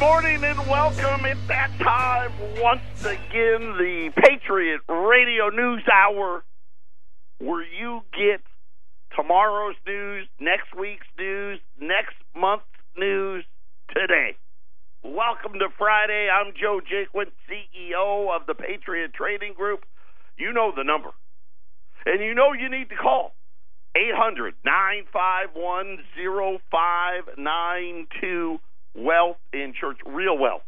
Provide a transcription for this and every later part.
morning and welcome. It's that time once again, the Patriot Radio News Hour, where you get tomorrow's news, next week's news, next month's news today. Welcome to Friday. I'm Joe Jaquin, CEO of the Patriot Trading Group. You know the number, and you know you need to call 800 951 0592 Wealth in church, real wealth.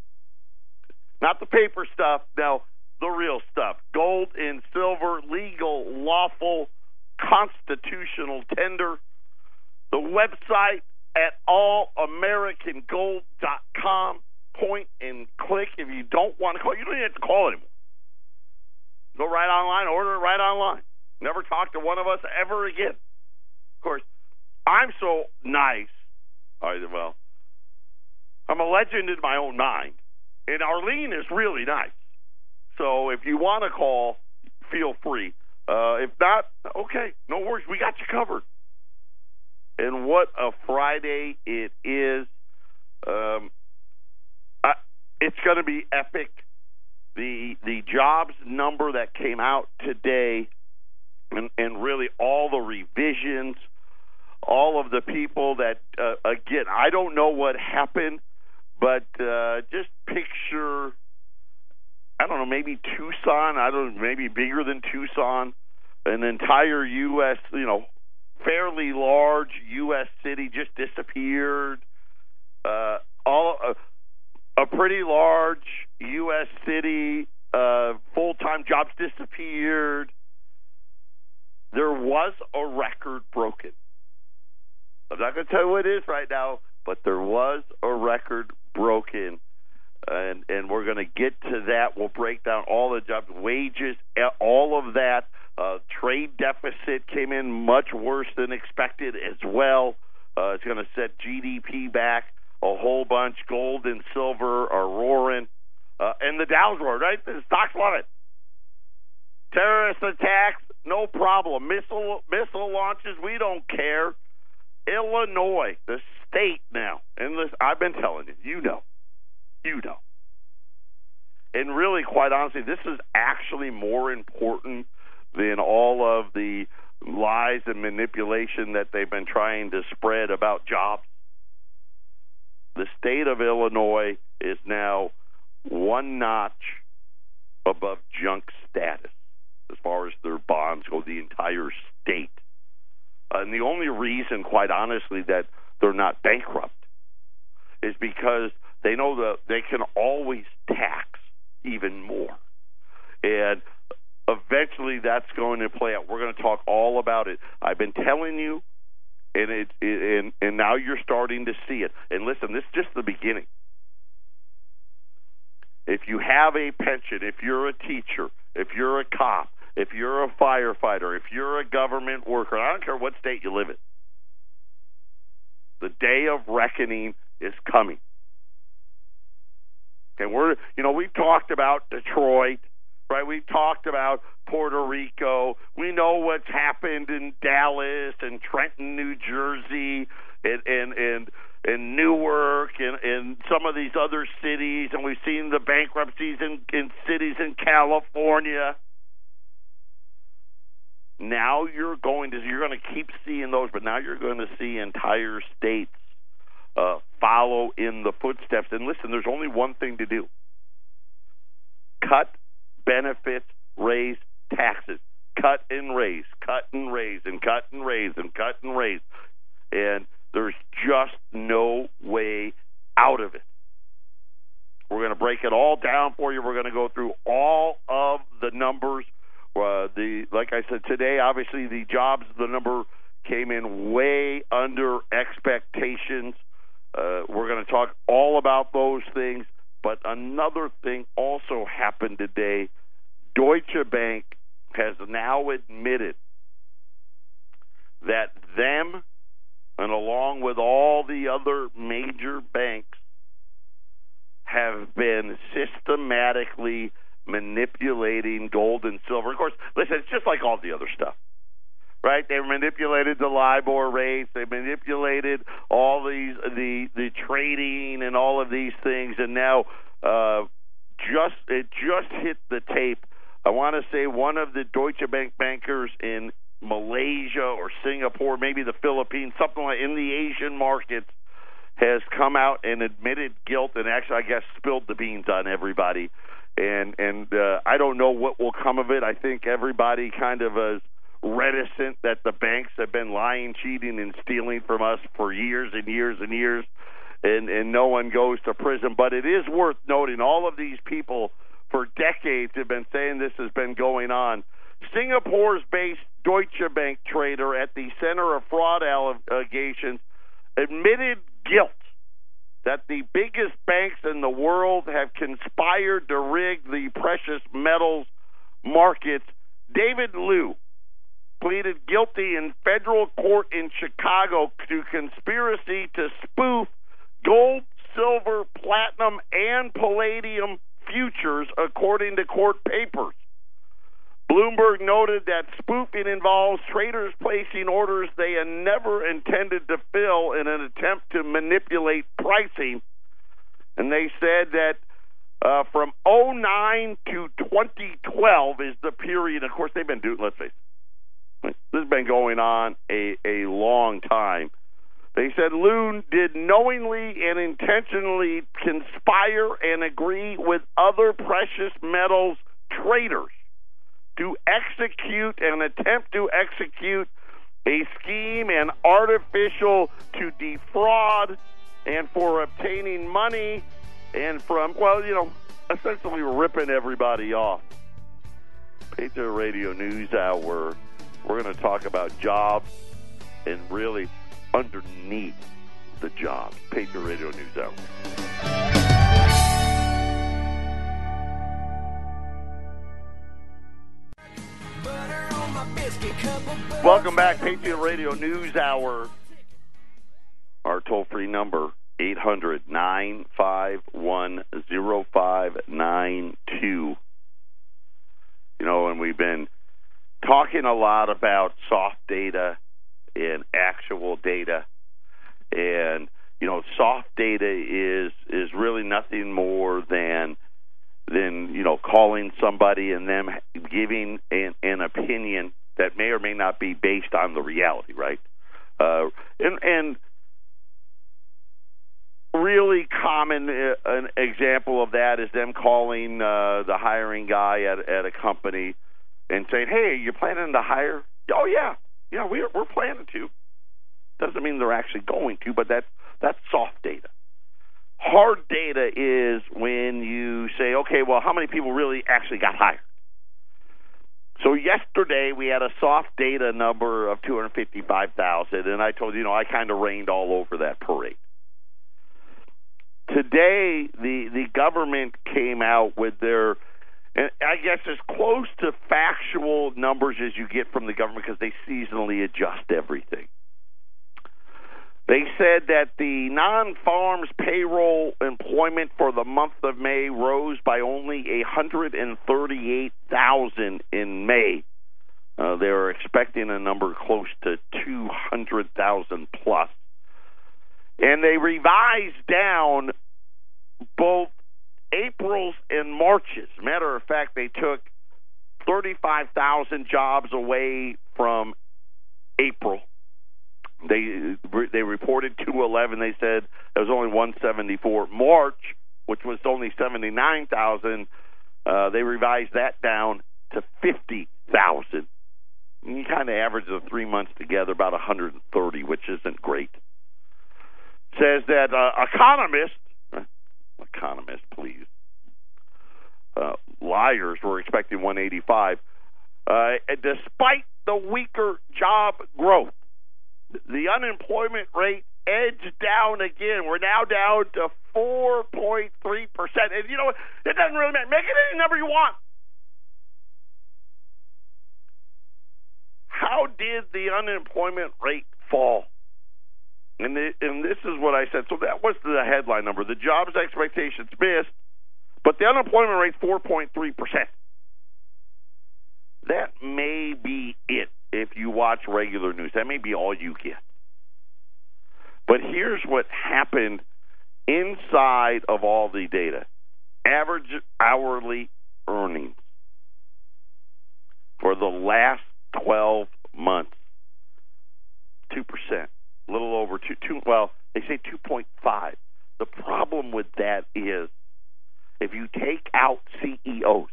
Not the paper stuff, no, the real stuff. Gold and silver, legal, lawful, constitutional tender. The website at allamericangold.com. Point and click. If you don't want to call, you don't even have to call anymore. Go right online, order it right online. Never talk to one of us ever again. Of course, I'm so nice. I, well, I'm a legend in my own mind, and Arlene is really nice. So if you want to call, feel free. Uh, if not, okay, no worries. We got you covered. And what a Friday it is. Um, I, it's going to be epic. The the jobs number that came out today, and, and really all the revisions, all of the people that uh, again, I don't know what happened, but uh, just picture. I don't know, maybe Tucson. I don't maybe bigger than Tucson, an entire U.S. You know, fairly large U.S. city just disappeared. Uh, all uh, a pretty large U.S. city, uh, full time jobs disappeared. There was a record broken. I'm not going to tell you what it is right now, but there was a record broken. And and we're going to get to that. We'll break down all the jobs, wages, all of that. Uh, trade deficit came in much worse than expected as well. Uh, it's going to set GDP back a whole bunch. Gold and silver are roaring, uh, and the Dow's roaring. Right, the stocks love it. Terrorist attacks, no problem. Missile missile launches, we don't care. Illinois, the state now, and this, I've been telling you, you know, you know. And really, quite honestly, this is actually more important than all of the lies and manipulation that they've been trying to spread about jobs. The state of Illinois is now one notch above junk status as far as their bonds go, the entire state. And the only reason, quite honestly, that they're not bankrupt is because they know that they can always tax even more. And eventually that's going to play out. We're going to talk all about it. I've been telling you, and it, and and now you're starting to see it. And listen, this is just the beginning. If you have a pension, if you're a teacher, if you're a cop, if you're a firefighter, if you're a government worker, I don't care what state you live in. The day of reckoning is coming. Okay, we're you know we've talked about Detroit, right? We've talked about Puerto Rico. We know what's happened in Dallas and Trenton, New Jersey, and and and, and Newark and, and some of these other cities, and we've seen the bankruptcies in, in cities in California. Now you're going to you're going to keep seeing those, but now you're going to see entire states uh, follow in the footsteps. And listen, there's only one thing to do: cut benefits, raise taxes, cut and raise, cut and raise, and cut and raise, and cut and raise. And there's just no way out of it. We're going to break it all down for you. We're going to go through all of the numbers. Uh, the like I said today, obviously the jobs, the number came in way under expectations. Uh, we're going to talk all about those things. But another thing also happened today. Deutsche Bank has now admitted that them, and along with all the other major banks, have been systematically manipulating gold and silver. Of course, listen, it's just like all the other stuff. right? They manipulated the LIBOR rates. They manipulated all these the the trading and all of these things, and now uh, just it just hit the tape. I want to say one of the Deutsche Bank bankers in Malaysia or Singapore, maybe the Philippines, something like in the Asian markets, has come out and admitted guilt and actually, I guess, spilled the beans on everybody. And and uh, I don't know what will come of it. I think everybody kind of is reticent that the banks have been lying, cheating, and stealing from us for years and years and years, and and no one goes to prison. But it is worth noting all of these people for decades have been saying this has been going on. Singapore's based Deutsche Bank trader at the center of fraud allegations admitted guilt that the biggest banks in the world have conspired to rig the precious metals markets. David Liew pleaded guilty in federal court in Chicago to conspiracy to spoof gold, silver, platinum, and palladium futures, according to court papers. Bloomberg noted that spoofing involves traders placing orders they had never intended to fill in an attempt to manipulate pricing. And they said that uh, from 09 to 2012 is the period. Of course, they've been doing, let's face it, this has been going on a, a long time. They said Loon did knowingly and intentionally conspire and agree with other precious metals traders to execute and attempt to execute a scheme and artificial to defraud and for obtaining money and from, well, you know, essentially ripping everybody off. Patriot Radio News Hour. We're going to talk about jobs and really underneath the jobs. Patriot Radio News Hour. Welcome back, Patriot Radio News Hour. Our toll free number, 800 951 0592. You know, and we've been talking a lot about soft data and actual data. And, you know, soft data is is really nothing more than than you know calling somebody and them giving an, an opinion that may or may not be based on the reality, right? Uh, and and really common uh, an example of that is them calling uh, the hiring guy at at a company and saying, "Hey, you're planning to hire?" Oh yeah, yeah, we're we're planning to. Doesn't mean they're actually going to, but that's that's soft data. Hard data is when you say, okay, well, how many people really actually got hired? So yesterday we had a soft data number of 255,000, and I told you, you know, I kind of rained all over that parade. Today, the the government came out with their, and I guess as close to factual numbers as you get from the government because they seasonally adjust everything. They said that the non farms payroll employment for the month of May rose by only 138,000 in May. Uh, they were expecting a number close to 200,000 plus. And they revised down both April's and March's. Matter of fact, they took 35,000 jobs away from April they they reported 211. They said it was only 174. March, which was only 79,000, uh, they revised that down to 50,000. You kind of average the three months together about 130, which isn't great. Says that uh, economists, economists, please, uh, liars were expecting 185. Uh, despite the weaker job growth, the unemployment rate edged down again. We're now down to 4.3%. And you know what? It doesn't really matter. Make it any number you want. How did the unemployment rate fall? And, the, and this is what I said. So that was the headline number. The jobs expectations missed, but the unemployment rate 4.3%. That may be it if you watch regular news. That may be all you get. But here's what happened inside of all the data average hourly earnings for the last 12 months 2%, a little over 2, two well, they say 2.5. The problem with that is if you take out CEOs,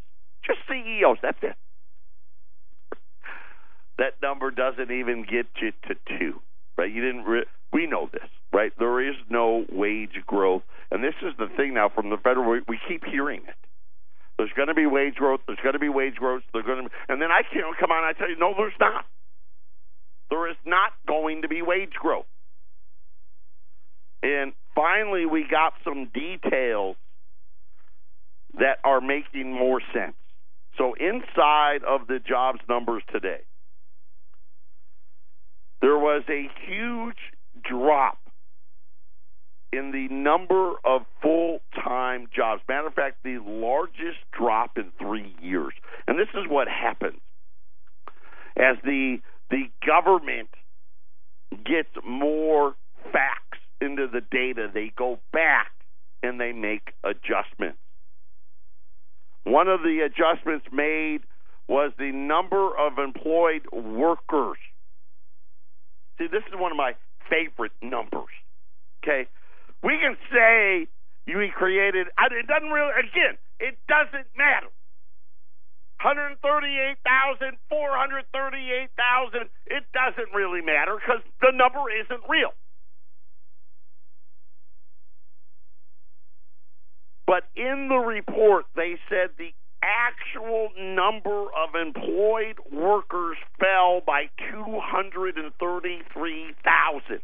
just CEOs, that's it. That number doesn't even get you to 2, right? You didn't re- we know this, right? There is no wage growth. And this is the thing now from the federal we, we keep hearing it. There's going to be wage growth. There's going to be wage growth. They're going to, and then I can't come on. I tell you, no, there's not. There is not going to be wage growth. And finally, we got some details that are making more sense. So, inside of the jobs numbers today, there was a huge drop in the number of full time jobs. Matter of fact, the largest drop in three years. And this is what happens as the the government gets more facts into the data, they go back and they make adjustments. One of the adjustments made was the number of employed workers. See, this is one of my favorite numbers. Okay? We can say we created, it doesn't really, again, it doesn't matter. 138,000, 438,000, it doesn't really matter because the number isn't real. But in the report, they said the actual number of employed workers fell by 233,000.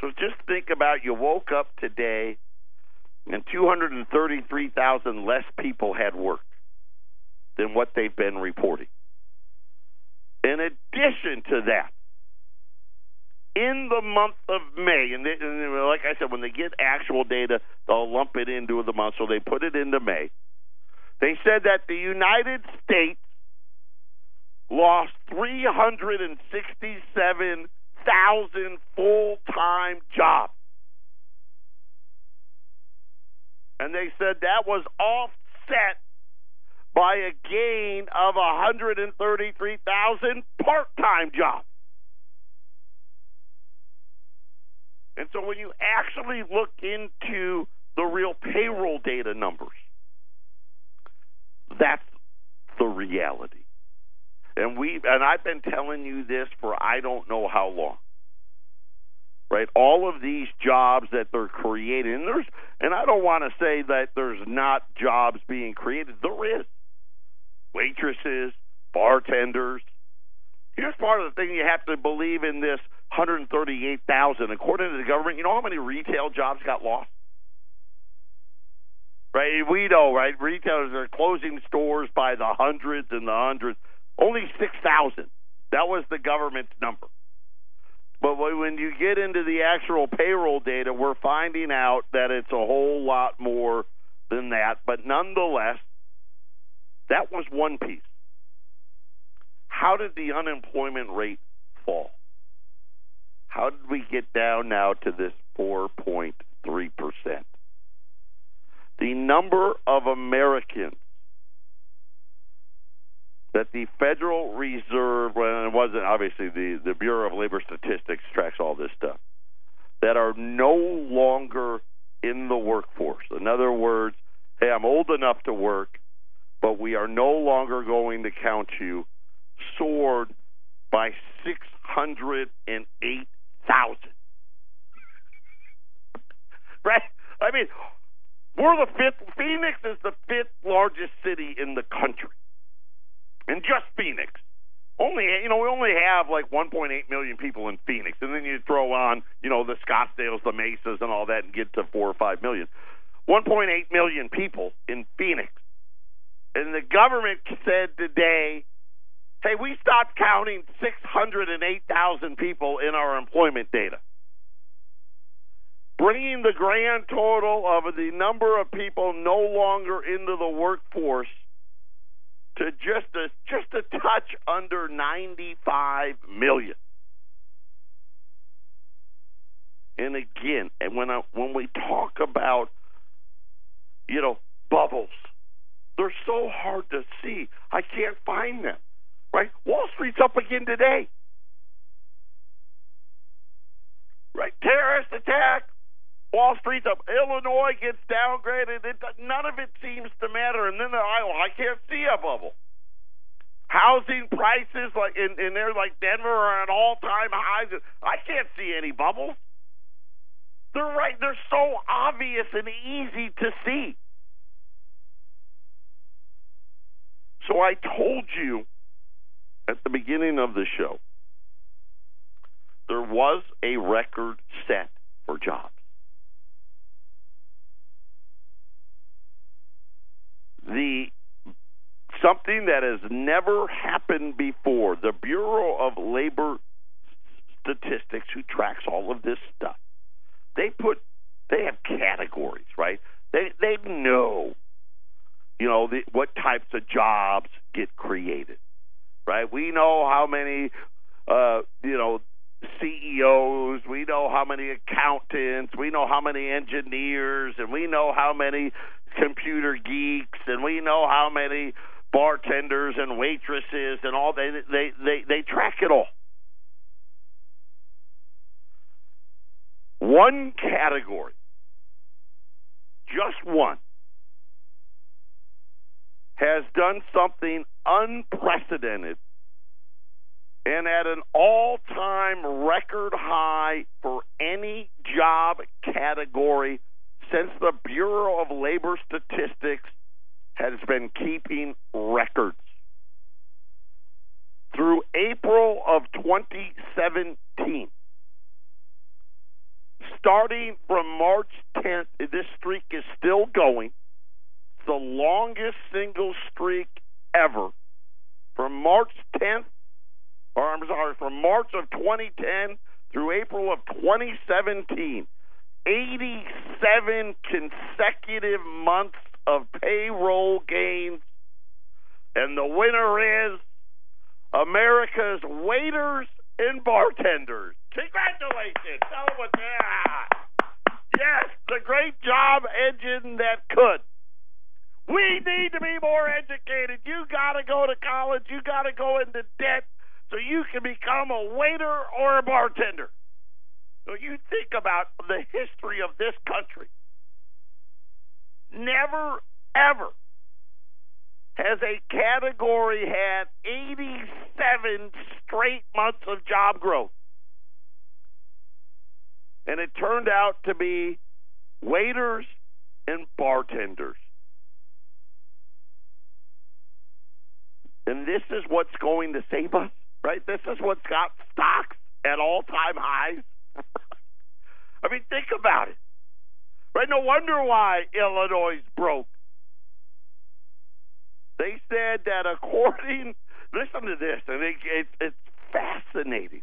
So just think about you woke up today and 233,000 less people had work than what they've been reporting. In addition to that, in the month of May, and, they, and like I said, when they get actual data, they'll lump it into the month, so they put it into May. They said that the United States lost 367,000 full time jobs. And they said that was offset by a gain of 133,000 part time jobs. And so when you actually look into the real payroll data numbers, that's the reality. And we and I've been telling you this for I don't know how long. Right? All of these jobs that they're creating, and there's and I don't want to say that there's not jobs being created. There is. Waitresses, bartenders. Here's part of the thing you have to believe in this 138,000. According to the government, you know how many retail jobs got lost? Right? We know, right? Retailers are closing stores by the hundreds and the hundreds. Only 6,000. That was the government's number. But when you get into the actual payroll data, we're finding out that it's a whole lot more than that. But nonetheless, that was one piece. How did the unemployment rate fall? How did we get down now to this 4.3%? The number of Americans that the Federal Reserve, well, it wasn't obviously the, the Bureau of Labor Statistics tracks all this stuff, that are no longer in the workforce. In other words, hey, I'm old enough to work, but we are no longer going to count you, soared by 608 thousand. right? I mean, we're the fifth. Phoenix is the fifth largest city in the country, and just Phoenix. Only you know we only have like 1.8 million people in Phoenix, and then you throw on you know the Scottsdales, the Mesas, and all that, and get to four or five million. 1.8 million people in Phoenix, and the government said today Hey, we stopped counting 608,000 people in our employment data. Bringing the grand total of the number of people no longer into the workforce to just a just a touch under 95 million. And again, and when I, when we talk about you know bubbles, they're so hard to see. I can't find them. Right? Wall Street's up again today. Right? Terrorist attack. Wall Street's up. Illinois gets downgraded. It, none of it seems to matter. And then Iowa, I can't see a bubble. Housing prices like in, in there like Denver are at all time highs. I can't see any bubbles. They're right. They're so obvious and easy to see. So I told you at the beginning of the show there was a record set for jobs. The something that has never happened before. The Bureau of Labor Statistics, who tracks all of this stuff, they put they have categories, right? They they know, you know, the, what types of jobs get created, right? We know how many, uh, you know, CEOs, we know how many accountants, we know how many engineers, and we know how many computer geeks, and we know how many bartenders and waitresses and all they they they they track it all. One category, just one, has done something unprecedented and at an all time record high for any job category since the Bureau of Labor Statistics has been keeping records. Through April of 2017, starting from March 10th, this streak is still going. The longest single streak ever. From March 10th, or I'm sorry, from March of 2010 through April of 2017, 87 consecutive months of payroll gains. And the winner is America's waiters and bartenders. Congratulations. Tell them what that. Yes, the great job engine that could. We need to be more educated. You got to go to college. You got to go into debt so you can become a waiter or a bartender. So you think about the history of this country. Never, ever has a category had 87 straight months of job growth. And it turned out to be waiters and bartenders. And this is what's going to save us, right? This is what's got stocks at all time highs. I mean, think about it. Right? No wonder why Illinois broke. They said that according, listen to this, and it, it, it's fascinating.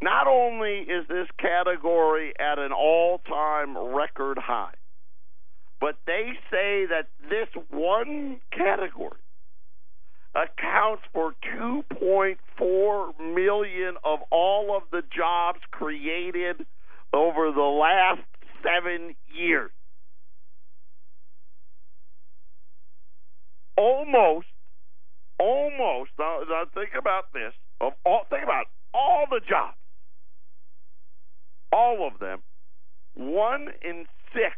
Not only is this category at an all time record high, but they say that this one category accounts for 2.4 million of all of the jobs created over the last seven years. Almost, almost. Now, now think about this. Of all, think about all the jobs, all of them. One in six,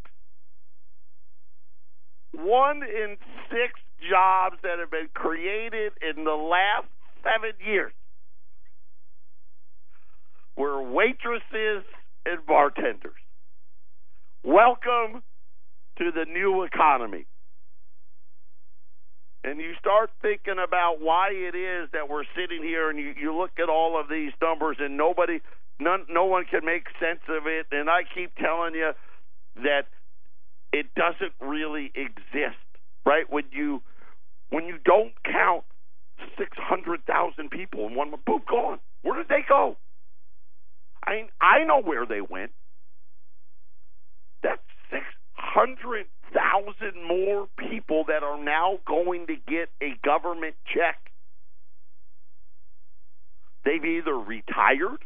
one in six jobs that have been created in the last seven years were waitresses and bartenders. Welcome to the new economy. And you start thinking about why it is that we're sitting here and you, you look at all of these numbers and nobody, none, no one can make sense of it. And I keep telling you that it doesn't really exist, right? When you, when you don't count 600,000 people in one, boom, gone. Where did they go? I I know where they went. That's 600,000 thousand more people that are now going to get a government check. They've either retired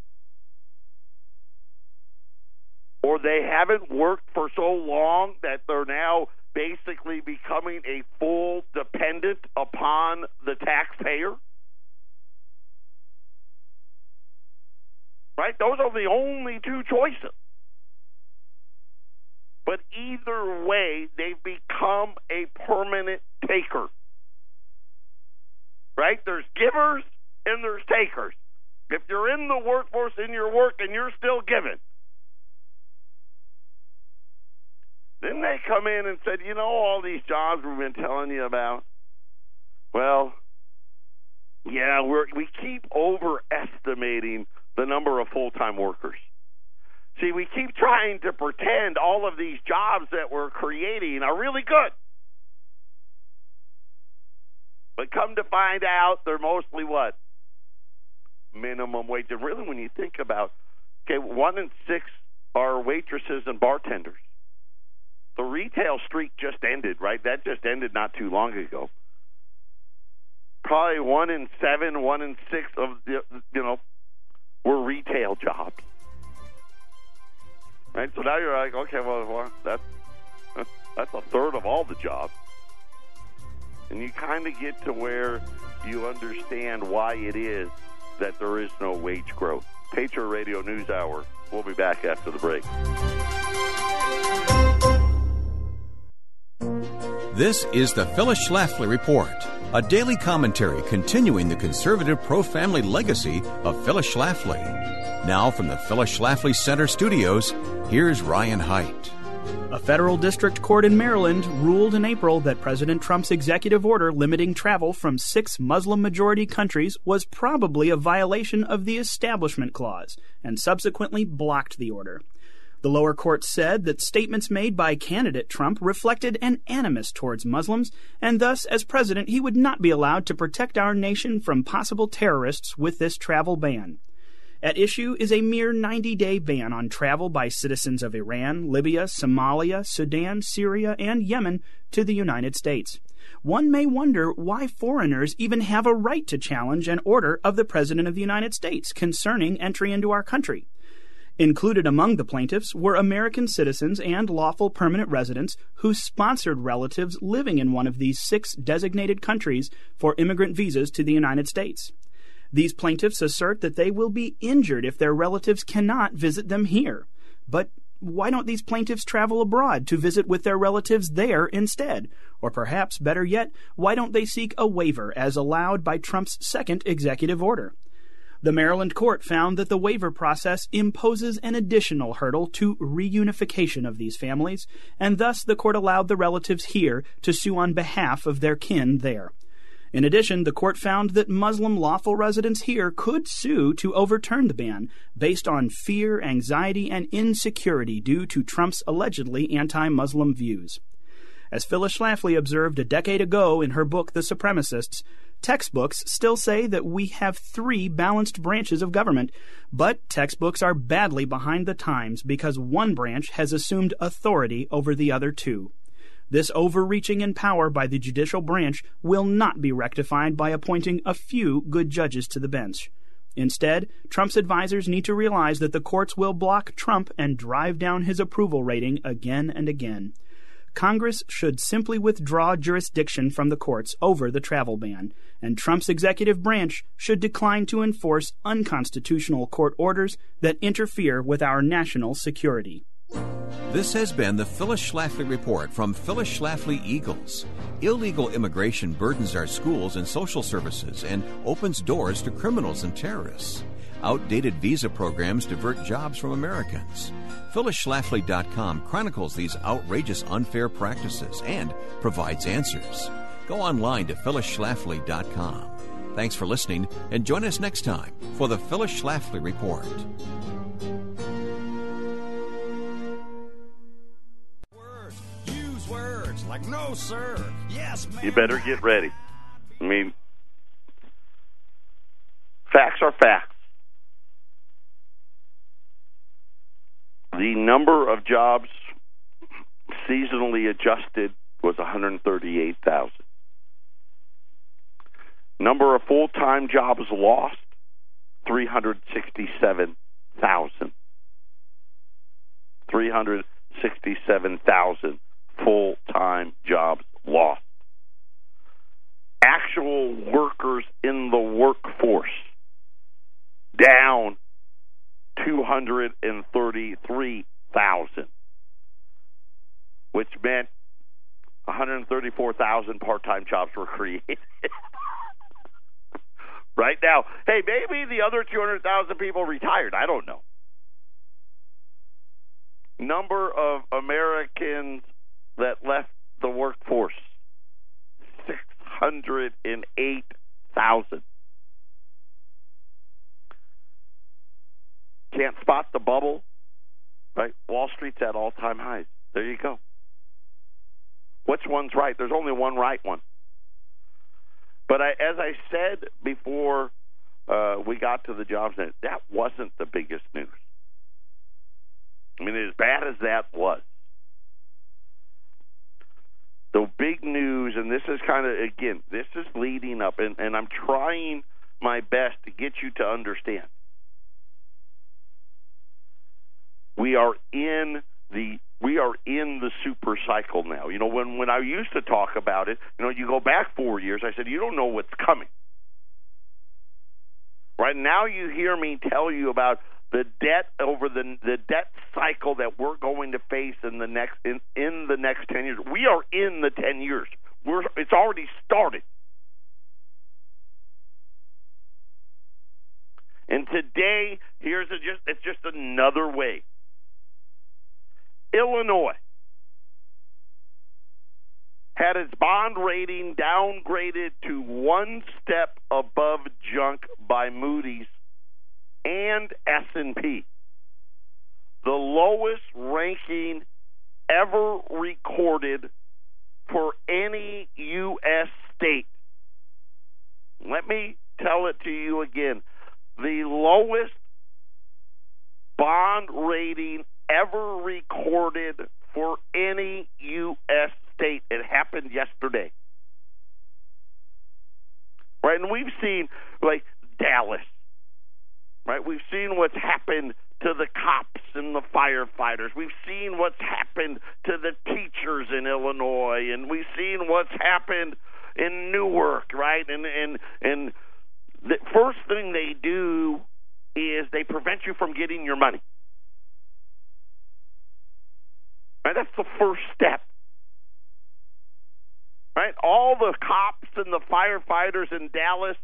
or they haven't worked for so long that they're now basically becoming a full dependent upon the taxpayer. Right? Those are the only two choices. But either way, they've become a permanent taker. Right? There's givers and there's takers. If you're in the workforce and you're working, you're still giving. Then they come in and said, you know, all these jobs we've been telling you about. Well, yeah, we're, we keep overestimating the number of full time workers. See, we keep trying to pretend all of these jobs that we're creating are really good. But come to find out, they're mostly what? Minimum wage. And really, when you think about, okay, one in six are waitresses and bartenders. The retail streak just ended, right? That just ended not too long ago. Probably one in seven, one in six of the, you know, were retail jobs. Right? So now you're like, okay, well, that's that's a third of all the jobs. And you kind of get to where you understand why it is that there is no wage growth. Patriot Radio News Hour. We'll be back after the break. This is the Phyllis Schlafly Report, a daily commentary continuing the conservative pro family legacy of Phyllis Schlafly. Now, from the Phyllis Schlafly Center studios, here's Ryan Haidt. A federal district court in Maryland ruled in April that President Trump's executive order limiting travel from six Muslim majority countries was probably a violation of the Establishment Clause and subsequently blocked the order. The lower court said that statements made by candidate Trump reflected an animus towards Muslims, and thus, as president, he would not be allowed to protect our nation from possible terrorists with this travel ban. At issue is a mere 90 day ban on travel by citizens of Iran, Libya, Somalia, Sudan, Syria, and Yemen to the United States. One may wonder why foreigners even have a right to challenge an order of the President of the United States concerning entry into our country. Included among the plaintiffs were American citizens and lawful permanent residents who sponsored relatives living in one of these six designated countries for immigrant visas to the United States. These plaintiffs assert that they will be injured if their relatives cannot visit them here. But why don't these plaintiffs travel abroad to visit with their relatives there instead? Or perhaps, better yet, why don't they seek a waiver as allowed by Trump's second executive order? The Maryland court found that the waiver process imposes an additional hurdle to reunification of these families, and thus the court allowed the relatives here to sue on behalf of their kin there. In addition, the court found that Muslim lawful residents here could sue to overturn the ban based on fear, anxiety, and insecurity due to Trump's allegedly anti Muslim views. As Phyllis Schlafly observed a decade ago in her book The Supremacists, Textbooks still say that we have three balanced branches of government, but textbooks are badly behind the times because one branch has assumed authority over the other two. This overreaching in power by the judicial branch will not be rectified by appointing a few good judges to the bench. Instead, Trump's advisers need to realize that the courts will block Trump and drive down his approval rating again and again. Congress should simply withdraw jurisdiction from the courts over the travel ban, and Trump's executive branch should decline to enforce unconstitutional court orders that interfere with our national security. This has been the Phyllis Schlafly Report from Phyllis Schlafly Eagles. Illegal immigration burdens our schools and social services and opens doors to criminals and terrorists. Outdated visa programs divert jobs from Americans. PhyllisSchlafly.com chronicles these outrageous unfair practices and provides answers. Go online to PhyllisSchlafly.com. Thanks for listening and join us next time for the Phyllis Schlafly Report. Use words like no, sir. Yes, ma'am. You better get ready. I mean, facts are facts. The number of jobs seasonally adjusted was 138,000. Number of full-time jobs lost 367,000. 367,000 full-time jobs lost. Actual workers in the workforce down 233,000, which meant 134,000 part-time jobs were created. right now, hey, maybe the other 200,000 people retired. I don't know. Number of Americans that left the workforce 608,000. Can't spot the bubble, right? Wall Street's at all time highs. There you go. Which one's right? There's only one right one. But I, as I said before uh, we got to the jobs that wasn't the biggest news. I mean, as bad as that was, the big news, and this is kind of again, this is leading up, and, and I'm trying my best to get you to understand. We are in the we are in the super cycle now. You know, when when I used to talk about it, you know, you go back four years, I said you don't know what's coming. Right now, you hear me tell you about the debt over the the debt cycle that we're going to face in the next in, in the next ten years. We are in the ten years. We're it's already started. And today, here's a just it's just another way. Illinois had its bond rating downgraded to one step above junk by Moody's and S&P. The lowest ranking ever recorded for any US state. Let me tell it to you again. The lowest bond rating ever recorded for any U.S. state. It happened yesterday. Right? And we've seen, like, Dallas. Right? We've seen what's happened to the cops and the firefighters. We've seen what's happened to the teachers in Illinois, and we've seen what's happened in Newark, right? And and and the first thing they do is they prevent you from getting your money. Right? That's the first step. Right? All the cops and the firefighters in Dallas,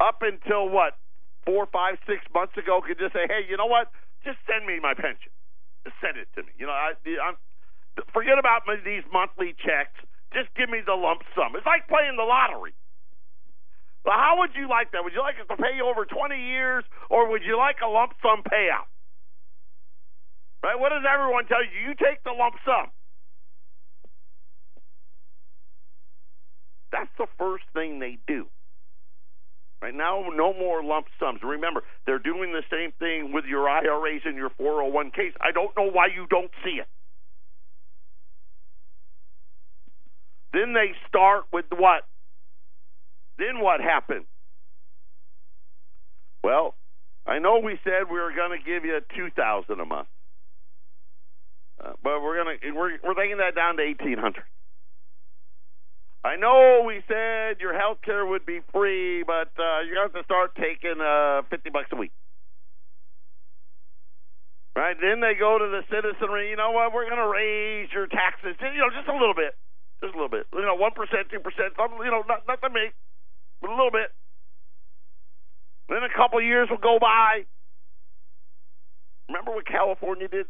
up until what, four, five, six months ago, could just say, hey, you know what? Just send me my pension. Just send it to me. You know, I, I'm, forget about my, these monthly checks. Just give me the lump sum. It's like playing the lottery. Well, how would you like that? Would you like it to pay you over 20 years, or would you like a lump sum payout? Right? What does everyone tell you? You take the lump sum. That's the first thing they do. Right now, no more lump sums. Remember, they're doing the same thing with your IRAs and your 401ks. I don't know why you don't see it. Then they start with what? Then what happened? Well, I know we said we were going to give you 2000 a month. Uh, but we're gonna we're we're taking that down to eighteen hundred. I know we said your health care would be free, but uh, to have to start taking uh, fifty bucks a week. Right? Then they go to the citizenry. You know what? We're to raise your taxes. You know, just a little bit, just a little bit. You know, one percent, two percent. You know, not not to me, but a little bit. Then a couple years will go by. Remember what California did?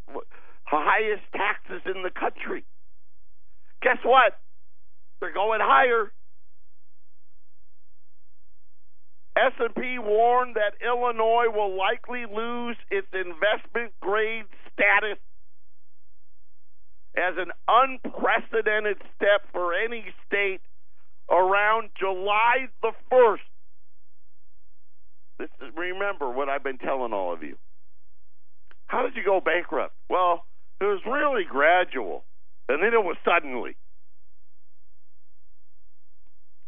highest taxes in the country. Guess what? They're going higher. S&P warned that Illinois will likely lose its investment grade status as an unprecedented step for any state around July the 1st. This is, remember what I've been telling all of you. How did you go bankrupt? Well, it was really gradual. And then it was suddenly.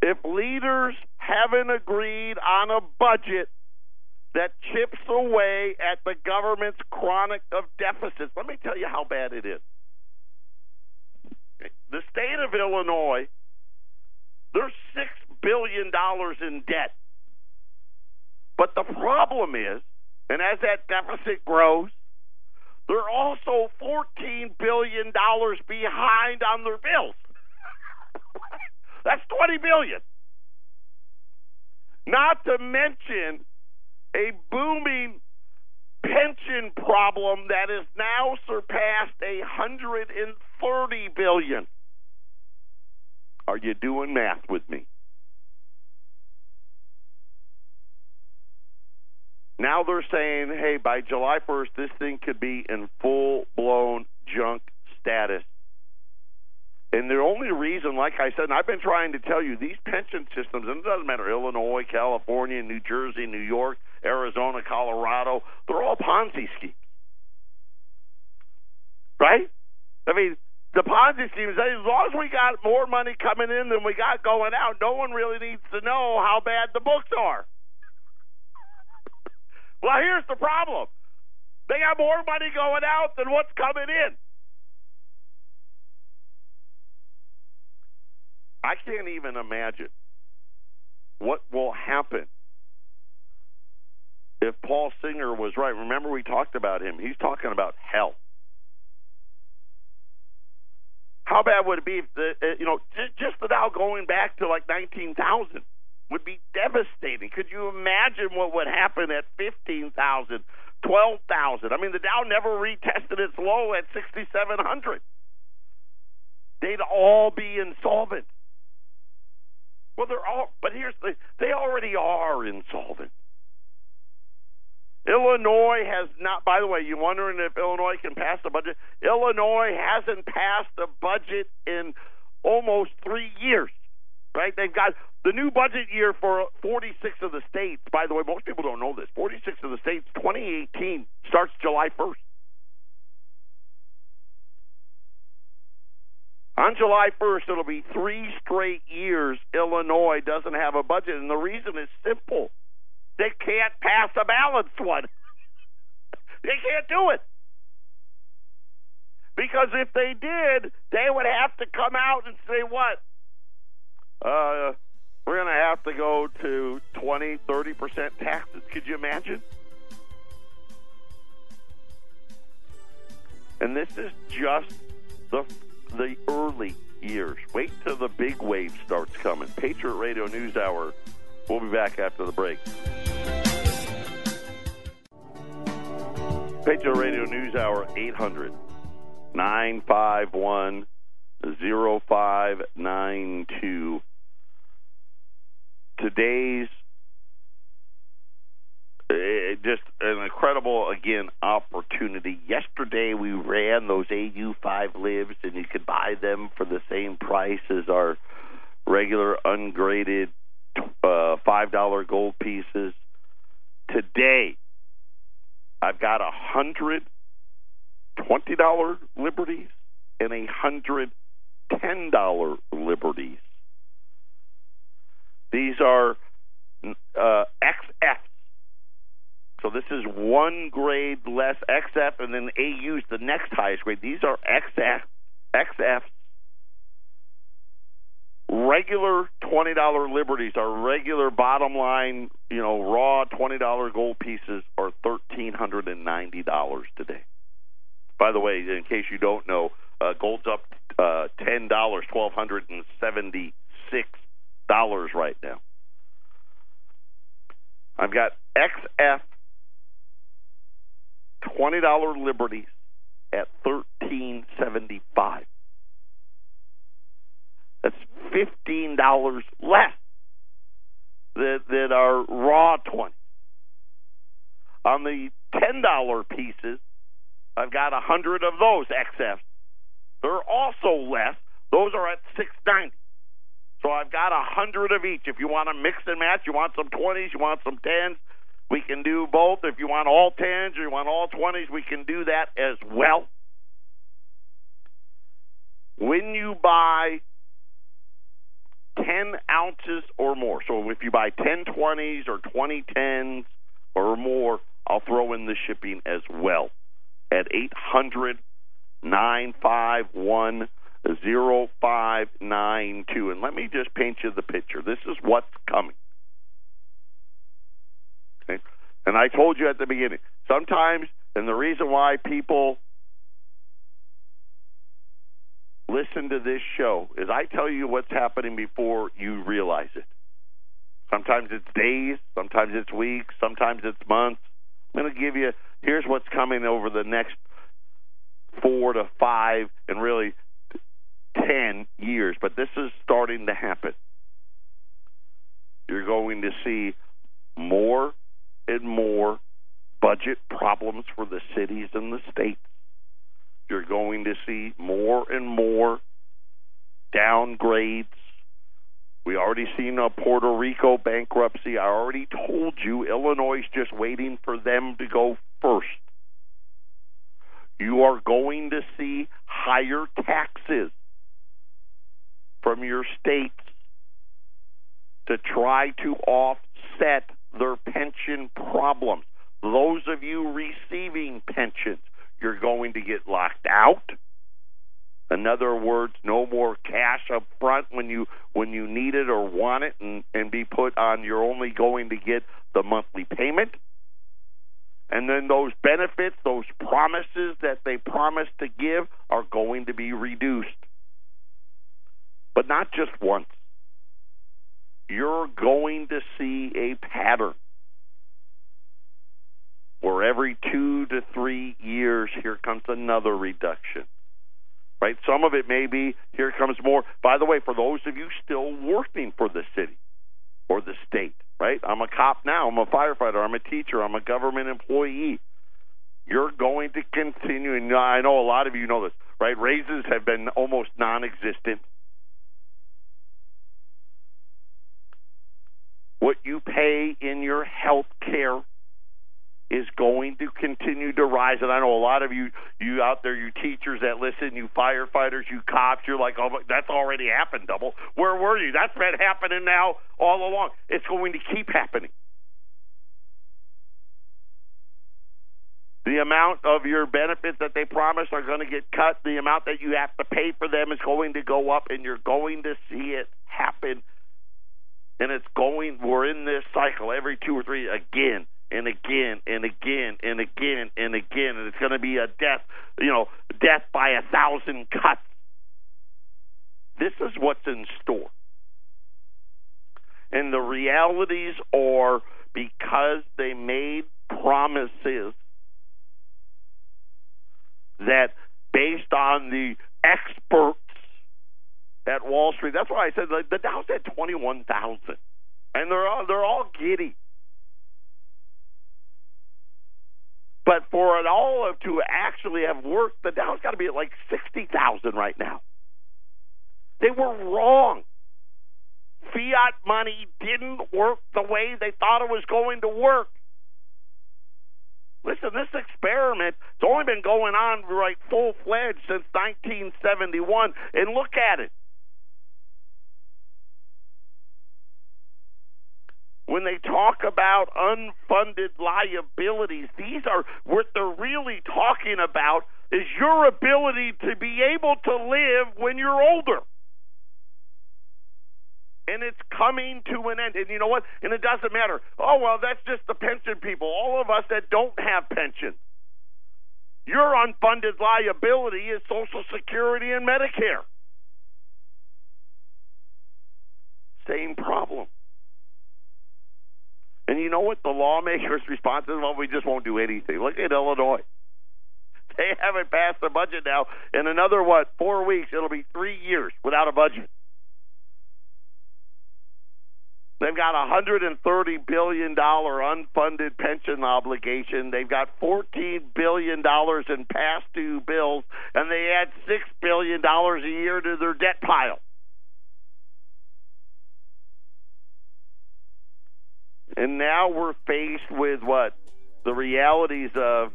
If leaders haven't agreed on a budget that chips away at the government's chronic of deficits, let me tell you how bad it is. The state of Illinois, there's $6 billion in debt. But the problem is, and as that deficit grows, they're also $14 billion behind on their bills. That's 20 billion. Not to mention a booming pension problem that has now surpassed a hundred and thirty billion. Are you doing math with me? Now they're saying, hey, by July 1st, this thing could be in full blown junk status. And the only reason, like I said, and I've been trying to tell you, these pension systems, and it doesn't matter Illinois, California, New Jersey, New York, Arizona, Colorado, they're all Ponzi schemes. Right? I mean, the Ponzi schemes, as long as we got more money coming in than we got going out, no one really needs to know how bad the books are. Well, here's the problem they got more money going out than what's coming in. I can't even imagine what will happen if Paul Singer was right. Remember, we talked about him. He's talking about hell. How bad would it be if the uh, you know just the going back to like nineteen thousand would be devastating. Could you imagine what would happen at fifteen thousand, twelve thousand? I mean, the Dow never retested its low at sixty seven hundred. They'd all be insolvent. Well, they're all, but here's the, they already are insolvent. Illinois has not, by the way, you're wondering if Illinois can pass the budget? Illinois hasn't passed a budget in almost three years, right? They've got the new budget year for 46 of the states. By the way, most people don't know this. 46 of the states, 2018 starts July 1st. On July 1st, it'll be three straight years Illinois doesn't have a budget, and the reason is simple. They can't pass a balanced one. they can't do it. Because if they did, they would have to come out and say, what? Uh, we're going to have to go to 20, 30% taxes. Could you imagine? And this is just the the early years. Wait till the big wave starts coming. Patriot Radio News Hour. We'll be back after the break. Patriot Radio News Hour 800 951 0592. Today's uh, just an incredible again opportunity. Yesterday we ran those AU5 libs, and you could buy them for the same price as our regular ungraded uh, five dollar gold pieces. Today, I've got a hundred twenty dollar liberties and a hundred ten dollar liberties. These are uh, XF so this is one grade less XF, and then AU is the next highest grade. These are XF, XF. Regular twenty dollar liberties, our regular bottom line, you know, raw twenty dollar gold pieces are thirteen hundred and ninety dollars today. By the way, in case you don't know, uh, gold's up uh, ten dollars, twelve hundred and seventy six dollars right now. I've got XF twenty dollar liberties at thirteen seventy five. That's fifteen dollars less than, than our raw twenty. On the ten dollar pieces, I've got a hundred of those XFs. They're also less. Those are at six ninety. So I've got a hundred of each. If you want to mix and match, you want some twenties, you want some tens, we can do both. If you want all 10s or you want all 20s, we can do that as well. when you buy 10 ounces or more, so if you buy 10 20s or 20 10s or more, I'll throw in the shipping as well at 800 951 0592. And let me just paint you the picture. This is what's coming. Okay? And I told you at the beginning, sometimes, and the reason why people listen to this show is I tell you what's happening before you realize it. Sometimes it's days, sometimes it's weeks, sometimes it's months. I'm going to give you here's what's coming over the next four to five and really ten years, but this is starting to happen. You're going to see more and more budget problems for the cities and the states. You're going to see more and more downgrades. We already seen a Puerto Rico bankruptcy. I already told you Illinois is just waiting for them to go first. You are going to see higher taxes from your states to try to offset their pension problems. Those of you receiving pensions, you're going to get locked out. In other words, no more cash up front when you when you need it or want it and, and be put on you're only going to get the monthly payment. And then those benefits, those promises that they promised to give are going to be reduced. But not just once. You're going to see a pattern where every two to three years here comes another reduction. Right? Some of it may be here comes more. By the way, for those of you still working for the city or the state, right? I'm a cop now, I'm a firefighter, I'm a teacher, I'm a government employee. You're going to continue, and I know a lot of you know this, right? Raises have been almost non existent. What you pay in your health care is going to continue to rise. And I know a lot of you, you out there, you teachers that listen, you firefighters, you cops, you're like, oh, that's already happened, double. Where were you? That's been happening now all along. It's going to keep happening. The amount of your benefits that they promise are going to get cut. The amount that you have to pay for them is going to go up, and you're going to see it. And it's going, we're in this cycle every two or three again and again and again and again and again, and it's going to be a death, you know, death by a thousand cuts. This is what's in store. And the realities are because they made promises that based on the experts at Wall Street, that's why I said like, the Dow's at 21,000. And they're all, they're all giddy. But for it all to actually have worked, the Dow's got to be at like 60,000 right now. They were wrong. Fiat money didn't work the way they thought it was going to work. Listen, this experiment has only been going on right full fledged since 1971, and look at it. When they talk about unfunded liabilities, these are what they're really talking about is your ability to be able to live when you're older. And it's coming to an end. And you know what? And it doesn't matter. Oh, well, that's just the pension people. All of us that don't have pensions. Your unfunded liability is Social Security and Medicare. Same problem. And you know what? The lawmakers' response is, well, we just won't do anything. Look at Illinois. They haven't passed the budget now. In another, what, four weeks, it'll be three years without a budget. They've got a $130 billion unfunded pension obligation. They've got $14 billion in past due bills, and they add $6 billion a year to their debt pile. And now we're faced with what? The realities of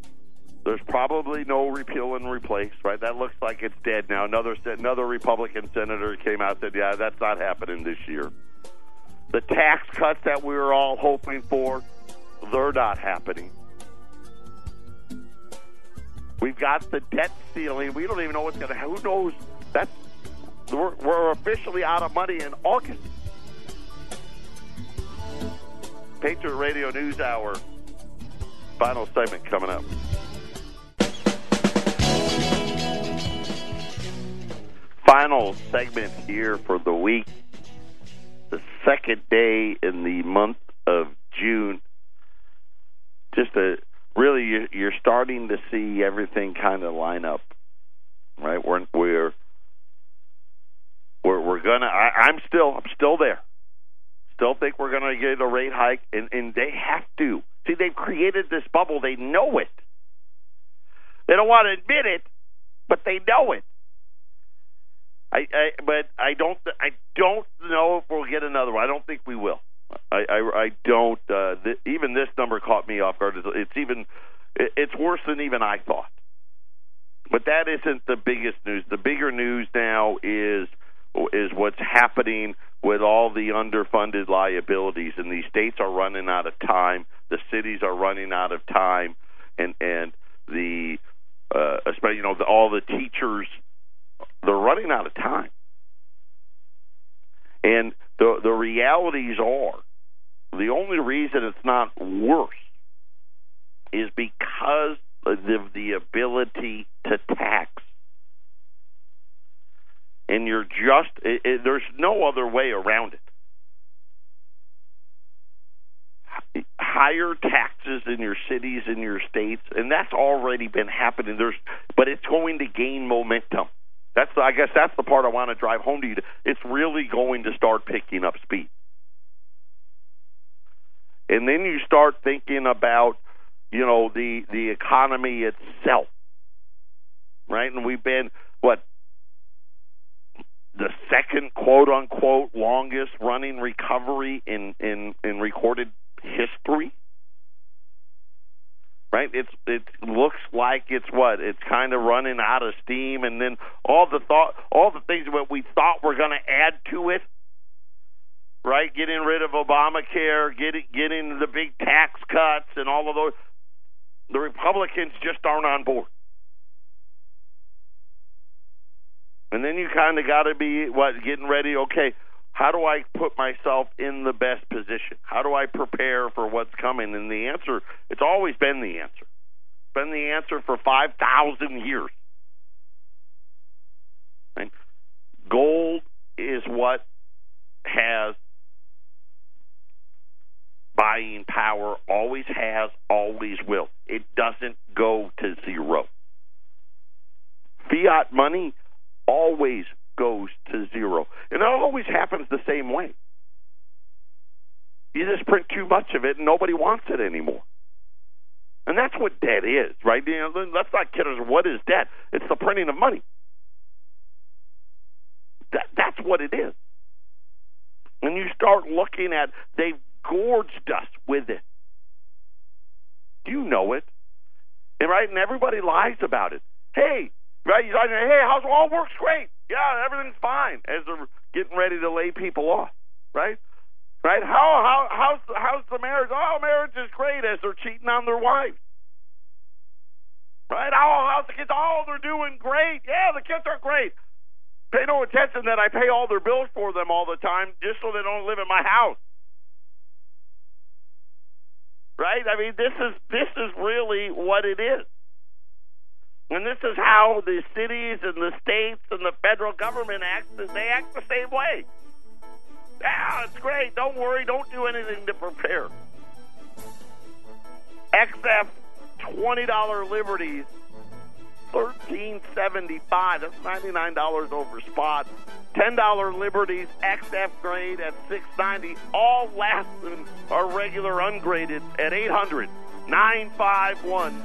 There's probably no repeal and replace, right? That looks like it's dead now. Another another Republican senator came out and said, "Yeah, that's not happening this year." The tax cuts that we were all hoping for, they're not happening. We've got the debt ceiling. We don't even know what's going to. Who knows? That's we're, we're officially out of money in August. Patriot Radio News Hour. Final segment coming up. Final segment here for the week. The second day in the month of June. Just a really, you're starting to see everything kind of line up, right? We're we're we're, we're gonna. I, I'm still I'm still there. Still think we're gonna get a rate hike, and and they have to. See, they've created this bubble. They know it. They don't want to admit it, but they know it. I, I but I don't I don't know if we'll get another one. I don't think we will. I I, I don't. Uh, th- even this number caught me off guard. It's, it's even it, it's worse than even I thought. But that isn't the biggest news. The bigger news now is is what's happening with all the underfunded liabilities, and these states are running out of time. The cities are running out of time, and and the uh, especially you know the, all the teachers they're running out of time. And the the realities are the only reason it's not worse is because of the, the ability to tax. And you're just it, it, there's no other way around it. Higher taxes in your cities and your states, and that's already been happening. There's, but it's going to gain momentum. That's the, I guess that's the part I want to drive home to you. It's really going to start picking up speed. And then you start thinking about, you know, the the economy itself. Right? And we've been what the second quote unquote longest running recovery in in in recorded history right? It's it looks like it's what it's kind of running out of steam, and then all the thought, all the things that we thought were going to add to it, right? Getting rid of Obamacare, getting getting the big tax cuts, and all of those. The Republicans just aren't on board. And then you kind of got to be what getting ready. Okay, how do I put myself in the best position? How do I prepare for what's coming? And the answer, it's always been the answer. It's been the answer for 5,000 years. And gold is what has buying power, always has, always will. It doesn't go to zero. Fiat money always goes to zero. And it always happens the same way. You just print too much of it and nobody wants it anymore. And that's what debt is, right? You know, let's not kid us. What is debt? It's the printing of money. That, that's what it is. When you start looking at, they've gorged us with it. Do you know it? And right, and everybody lies about it. Hey, right? You say, hey, how's all works great? Yeah, everything's fine as they're getting ready to lay people off, right? Right? How how how's how's the marriage? Oh, marriage is great as they're cheating on their wives. Right? Oh, how's the kids? Oh, they're doing great. Yeah, the kids are great. Pay no attention that I pay all their bills for them all the time just so they don't live in my house. Right? I mean, this is this is really what it is. And this is how the cities and the states and the federal government act. They act the same way. Yeah, it's great. Don't worry. Don't do anything to prepare. XF $20 Liberties, thirteen seventy five. That's ninety nine dollars over spot. Ten dollar Liberties XF grade at six ninety. All less than our regular ungraded at eight hundred. 951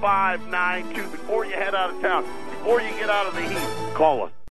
0592. Before you head out of town, before you get out of the heat, call us.